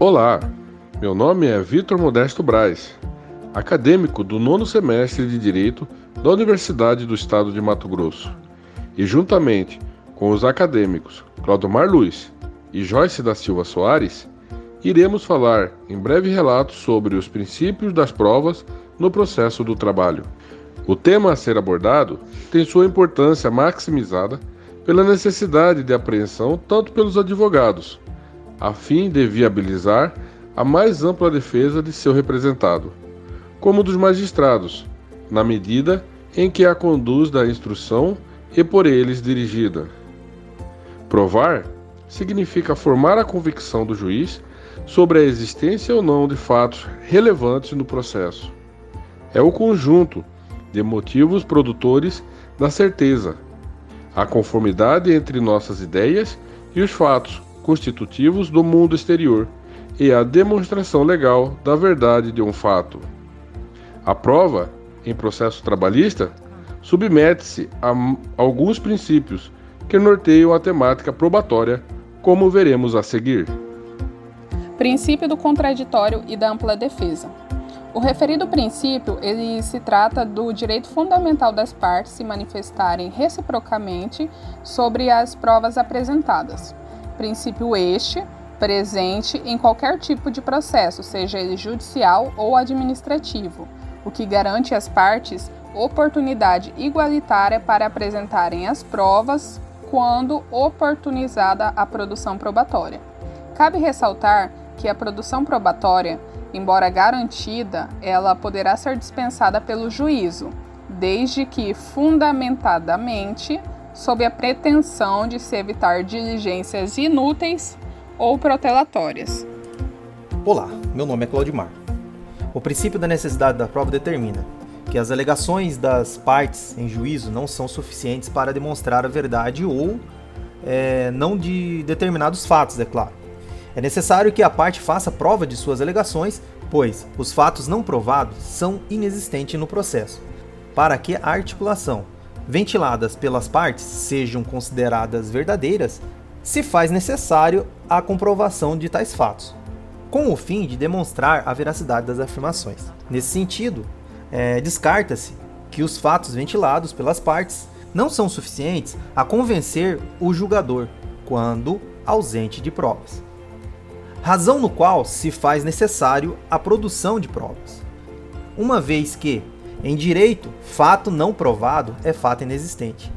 Olá, meu nome é Vitor Modesto Braz, acadêmico do nono semestre de Direito da Universidade do Estado de Mato Grosso. E juntamente com os acadêmicos Claudomar Luiz e Joyce da Silva Soares, iremos falar em breve relato sobre os princípios das provas no processo do trabalho. O tema a ser abordado tem sua importância maximizada pela necessidade de apreensão tanto pelos advogados, a fim de viabilizar a mais ampla defesa de seu representado, como dos magistrados, na medida em que a conduz da instrução e por eles dirigida. Provar significa formar a convicção do juiz sobre a existência ou não de fatos relevantes no processo. É o conjunto de motivos produtores da certeza, a conformidade entre nossas ideias e os fatos constitutivos do mundo exterior e a demonstração legal da verdade de um fato. A prova, em processo trabalhista, submete-se a alguns princípios que norteiam a temática probatória, como veremos a seguir. Princípio do contraditório e da ampla defesa. O referido princípio, ele se trata do direito fundamental das partes se manifestarem reciprocamente sobre as provas apresentadas. Princípio este presente em qualquer tipo de processo, seja ele judicial ou administrativo, o que garante às partes oportunidade igualitária para apresentarem as provas quando oportunizada a produção probatória. Cabe ressaltar que a produção probatória embora garantida, ela poderá ser dispensada pelo juízo, desde que fundamentadamente sob a pretensão de se evitar diligências inúteis ou protelatórias. Olá, meu nome é Claudimar. O princípio da necessidade da prova determina que as alegações das partes em juízo não são suficientes para demonstrar a verdade ou é, não de determinados fatos, é claro. É necessário que a parte faça prova de suas alegações, pois os fatos não provados são inexistentes no processo. Para que a articulação ventiladas pelas partes sejam consideradas verdadeiras, se faz necessário a comprovação de tais fatos, com o fim de demonstrar a veracidade das afirmações. Nesse sentido, é, descarta-se que os fatos ventilados pelas partes não são suficientes a convencer o julgador quando ausente de provas razão no qual se faz necessário a produção de provas. Uma vez que, em direito, fato não provado é fato inexistente.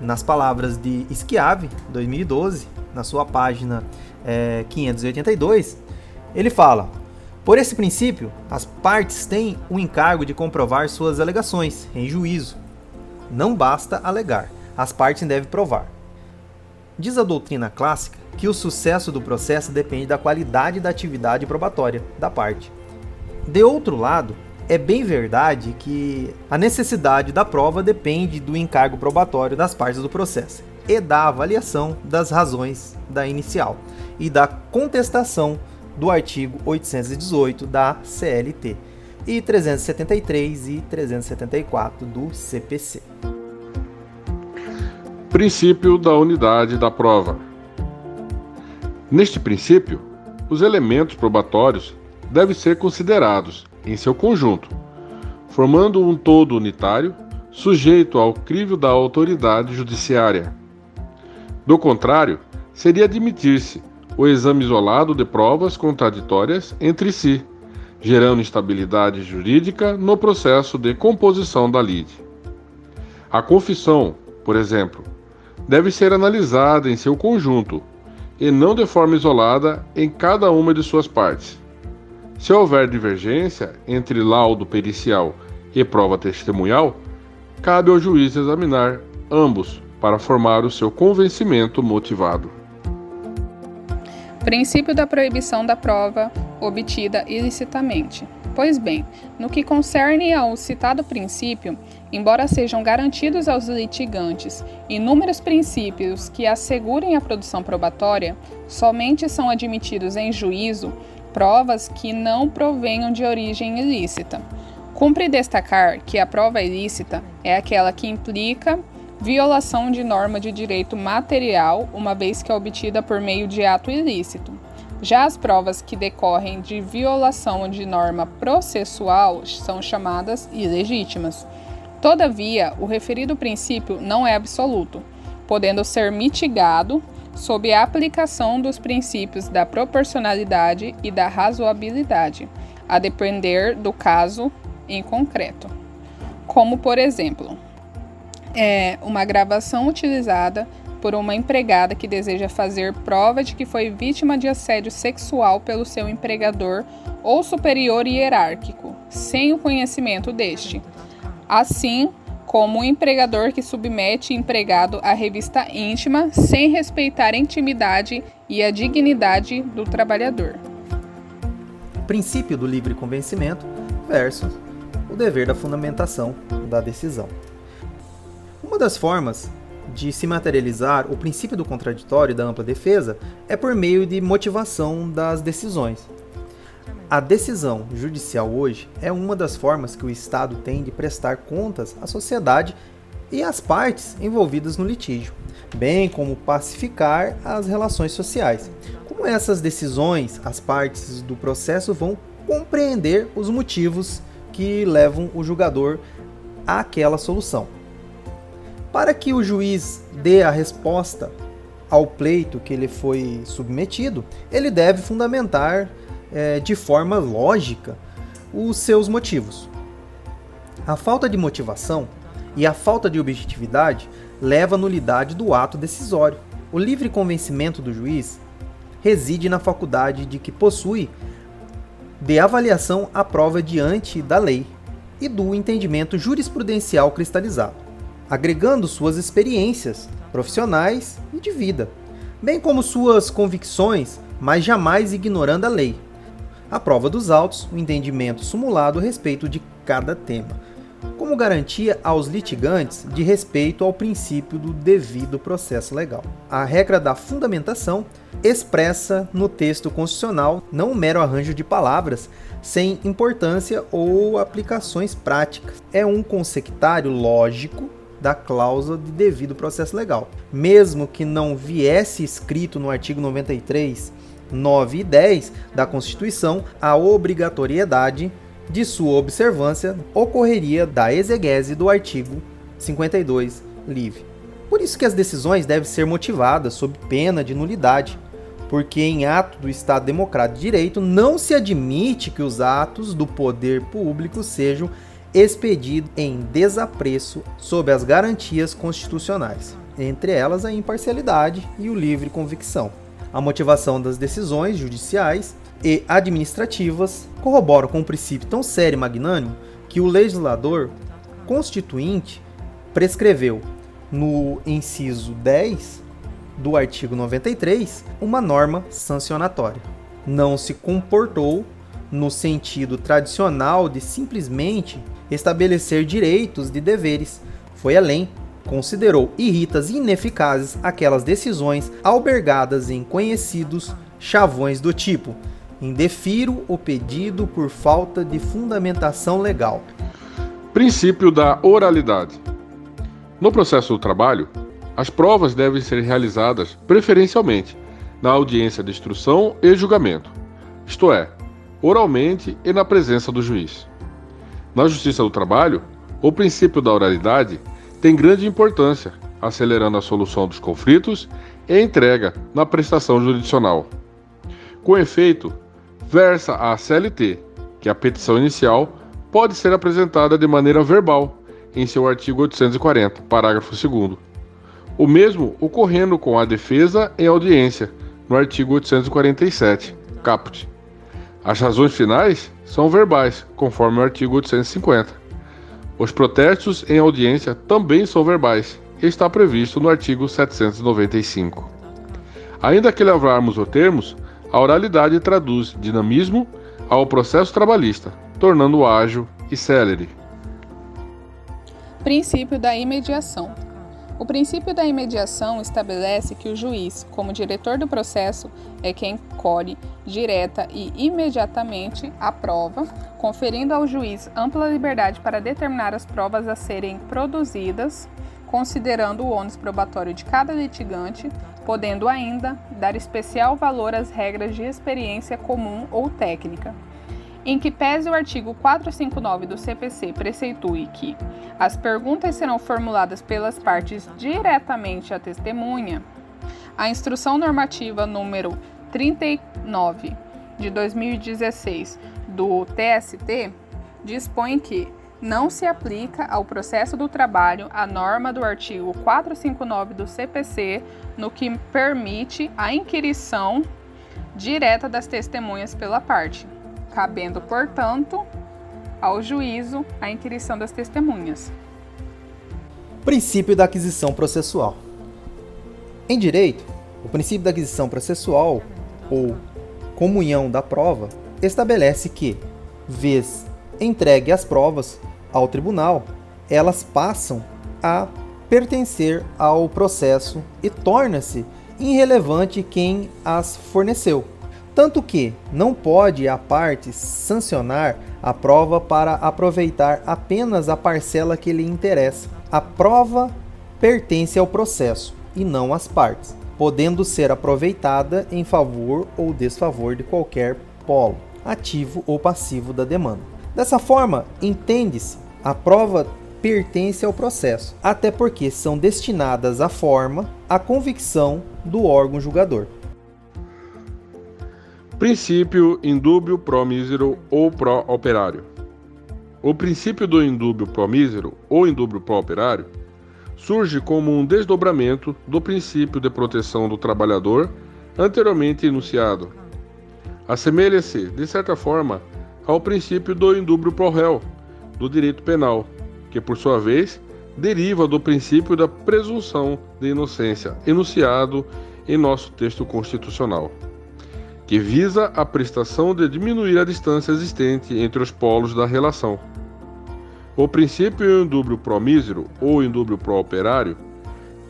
Nas palavras de Schiave, 2012, na sua página é, 582, ele fala: Por esse princípio, as partes têm o encargo de comprovar suas alegações em juízo. Não basta alegar, as partes devem provar. Diz a doutrina clássica que o sucesso do processo depende da qualidade da atividade probatória da parte. De outro lado, é bem verdade que a necessidade da prova depende do encargo probatório das partes do processo e da avaliação das razões da inicial e da contestação do artigo 818 da CLT e 373 e 374 do CPC. Princípio da unidade da prova. Neste princípio, os elementos probatórios devem ser considerados em seu conjunto, formando um todo unitário sujeito ao crivo da autoridade judiciária. Do contrário, seria admitir-se o exame isolado de provas contraditórias entre si, gerando instabilidade jurídica no processo de composição da lide. A confissão, por exemplo, deve ser analisada em seu conjunto e não de forma isolada em cada uma de suas partes. Se houver divergência entre laudo pericial e prova testemunhal, cabe ao juiz examinar ambos para formar o seu convencimento motivado. Princípio da proibição da prova obtida ilicitamente. Pois bem, no que concerne ao citado princípio, embora sejam garantidos aos litigantes inúmeros princípios que assegurem a produção probatória, somente são admitidos em juízo provas que não provenham de origem ilícita. Cumpre destacar que a prova ilícita é aquela que implica violação de norma de direito material, uma vez que é obtida por meio de ato ilícito. Já as provas que decorrem de violação de norma processual são chamadas ilegítimas. Todavia, o referido princípio não é absoluto, podendo ser mitigado sob a aplicação dos princípios da proporcionalidade e da razoabilidade, a depender do caso em concreto. Como, por exemplo, é uma gravação utilizada por uma empregada que deseja fazer prova de que foi vítima de assédio sexual pelo seu empregador ou superior hierárquico, sem o conhecimento deste. Assim, como o empregador que submete empregado à revista íntima sem respeitar a intimidade e a dignidade do trabalhador. Princípio do livre convencimento versus o dever da fundamentação da decisão. Uma das formas de se materializar o princípio do contraditório e da ampla defesa é por meio de motivação das decisões. A decisão judicial hoje é uma das formas que o Estado tem de prestar contas à sociedade e às partes envolvidas no litígio, bem como pacificar as relações sociais. Com essas decisões, as partes do processo vão compreender os motivos que levam o julgador àquela solução. Para que o juiz dê a resposta ao pleito que ele foi submetido, ele deve fundamentar é, de forma lógica os seus motivos. A falta de motivação e a falta de objetividade leva à nulidade do ato decisório. O livre convencimento do juiz reside na faculdade de que possui de avaliação à prova diante da lei e do entendimento jurisprudencial cristalizado, agregando suas experiências profissionais e de vida, bem como suas convicções, mas jamais ignorando a lei a prova dos autos, o entendimento simulado a respeito de cada tema, como garantia aos litigantes de respeito ao princípio do devido processo legal. A regra da fundamentação expressa no texto constitucional não um mero arranjo de palavras sem importância ou aplicações práticas. É um consectário lógico da cláusula de devido processo legal. Mesmo que não viesse escrito no artigo 93 9 e 10 da Constituição, a obrigatoriedade de sua observância ocorreria da exegese do artigo 52 livre. Por isso que as decisões devem ser motivadas sob pena de nulidade, porque em ato do Estado Democrático de Direito não se admite que os atos do poder público sejam expedidos em desapreço sob as garantias constitucionais, entre elas a imparcialidade e o livre convicção. A motivação das decisões judiciais e administrativas corroboram com um princípio tão sério e magnânimo que o legislador constituinte prescreveu no inciso 10 do artigo 93 uma norma sancionatória. Não se comportou no sentido tradicional de simplesmente estabelecer direitos de deveres. Foi além considerou irritas e ineficazes aquelas decisões albergadas em conhecidos chavões do tipo: indefiro o pedido por falta de fundamentação legal. Princípio da oralidade. No processo do trabalho, as provas devem ser realizadas preferencialmente na audiência de instrução e julgamento, isto é, oralmente e na presença do juiz. Na Justiça do Trabalho, o princípio da oralidade tem grande importância, acelerando a solução dos conflitos e entrega na prestação jurisdicional. Com efeito, versa a CLT que a petição inicial pode ser apresentada de maneira verbal, em seu artigo 840, parágrafo 2. O mesmo ocorrendo com a defesa em audiência, no artigo 847, caput. As razões finais são verbais, conforme o artigo 850. Os protestos em audiência também são verbais e está previsto no artigo 795. Ainda que levarmos o termos, a oralidade traduz dinamismo ao processo trabalhista, tornando-o ágil e célere. Princípio da imediação. O princípio da imediação estabelece que o juiz, como diretor do processo, é quem colhe direta e imediatamente a prova, conferindo ao juiz ampla liberdade para determinar as provas a serem produzidas considerando o ônus probatório de cada litigante, podendo ainda dar especial valor às regras de experiência comum ou técnica. Em que pese o artigo 459 do CPC preceitue que as perguntas serão formuladas pelas partes diretamente à testemunha, a Instrução Normativa número 39 de 2016 do TST dispõe que não se aplica ao processo do trabalho a norma do artigo 459 do CPC, no que permite a inquirição direta das testemunhas pela parte, cabendo, portanto, ao juízo a inquirição das testemunhas. Princípio da aquisição processual. Em direito, o princípio da aquisição processual, ou comunhão da prova, estabelece que, vez entregue as provas ao tribunal, elas passam a pertencer ao processo e torna-se irrelevante quem as forneceu. Tanto que não pode a parte sancionar a prova para aproveitar apenas a parcela que lhe interessa. A prova pertence ao processo e não às partes, podendo ser aproveitada em favor ou desfavor de qualquer polo, ativo ou passivo da demanda. Dessa forma, entende-se, a prova pertence ao processo, até porque são destinadas à forma, à convicção do órgão julgador. Princípio indúbio pro mísero ou pro operário. O princípio do indúbio pro mísero ou indúbio pro operário surge como um desdobramento do princípio de proteção do trabalhador anteriormente enunciado. Assemelha-se, de certa forma, ao princípio do indúbio pro réu do direito penal, que por sua vez deriva do princípio da presunção de inocência enunciado em nosso texto constitucional, que visa a prestação de diminuir a distância existente entre os polos da relação. O princípio indúbio pro mísero ou indúbio pro operário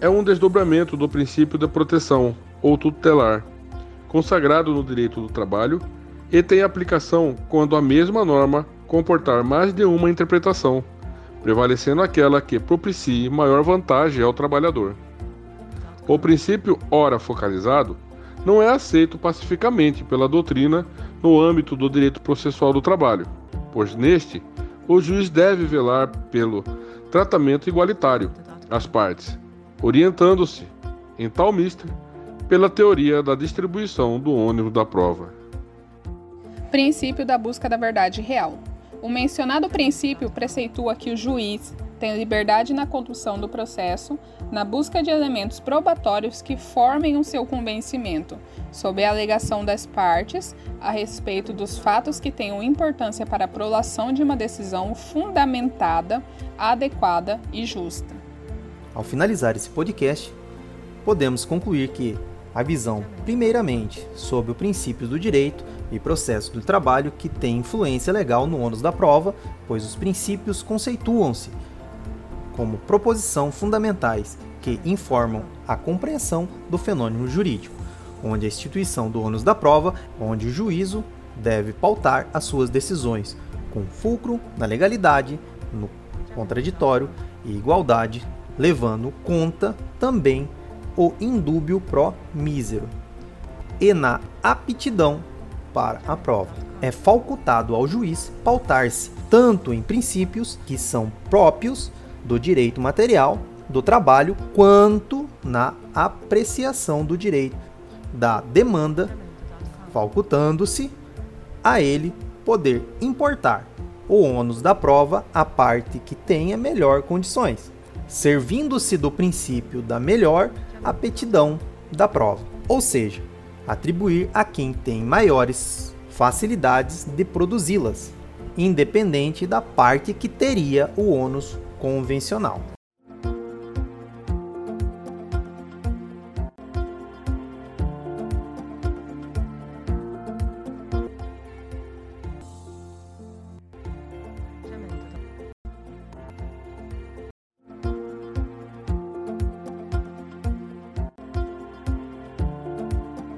é um desdobramento do princípio da proteção ou tutelar, consagrado no direito do trabalho e tem aplicação quando a mesma norma comportar mais de uma interpretação, prevalecendo aquela que propicie maior vantagem ao trabalhador. O princípio ora focalizado não é aceito pacificamente pela doutrina no âmbito do direito processual do trabalho, pois neste o juiz deve velar pelo tratamento igualitário às partes, orientando-se, em tal mister, pela teoria da distribuição do ônibus da prova. Princípio da busca da verdade real. O mencionado princípio preceitua que o juiz tem liberdade na condução do processo, na busca de elementos probatórios que formem o seu convencimento, sob a alegação das partes, a respeito dos fatos que tenham importância para a prolação de uma decisão fundamentada, adequada e justa. Ao finalizar esse podcast, podemos concluir que a visão, primeiramente, sobre o princípio do direito e processo do trabalho que tem influência legal no ônus da prova, pois os princípios conceituam-se como proposição fundamentais que informam a compreensão do fenômeno jurídico, onde a instituição do ônus da prova, onde o juízo deve pautar as suas decisões com fulcro na legalidade, no contraditório e igualdade, levando conta também o indúbio pro mísero e na aptidão para a prova. É facultado ao juiz pautar-se tanto em princípios que são próprios do direito material do trabalho, quanto na apreciação do direito da demanda, facultando-se a ele poder importar o ônus da prova à parte que tenha melhor condições, servindo-se do princípio da melhor aptidão da prova. Ou seja, atribuir a quem tem maiores facilidades de produzi-las, independente da parte que teria o ônus convencional.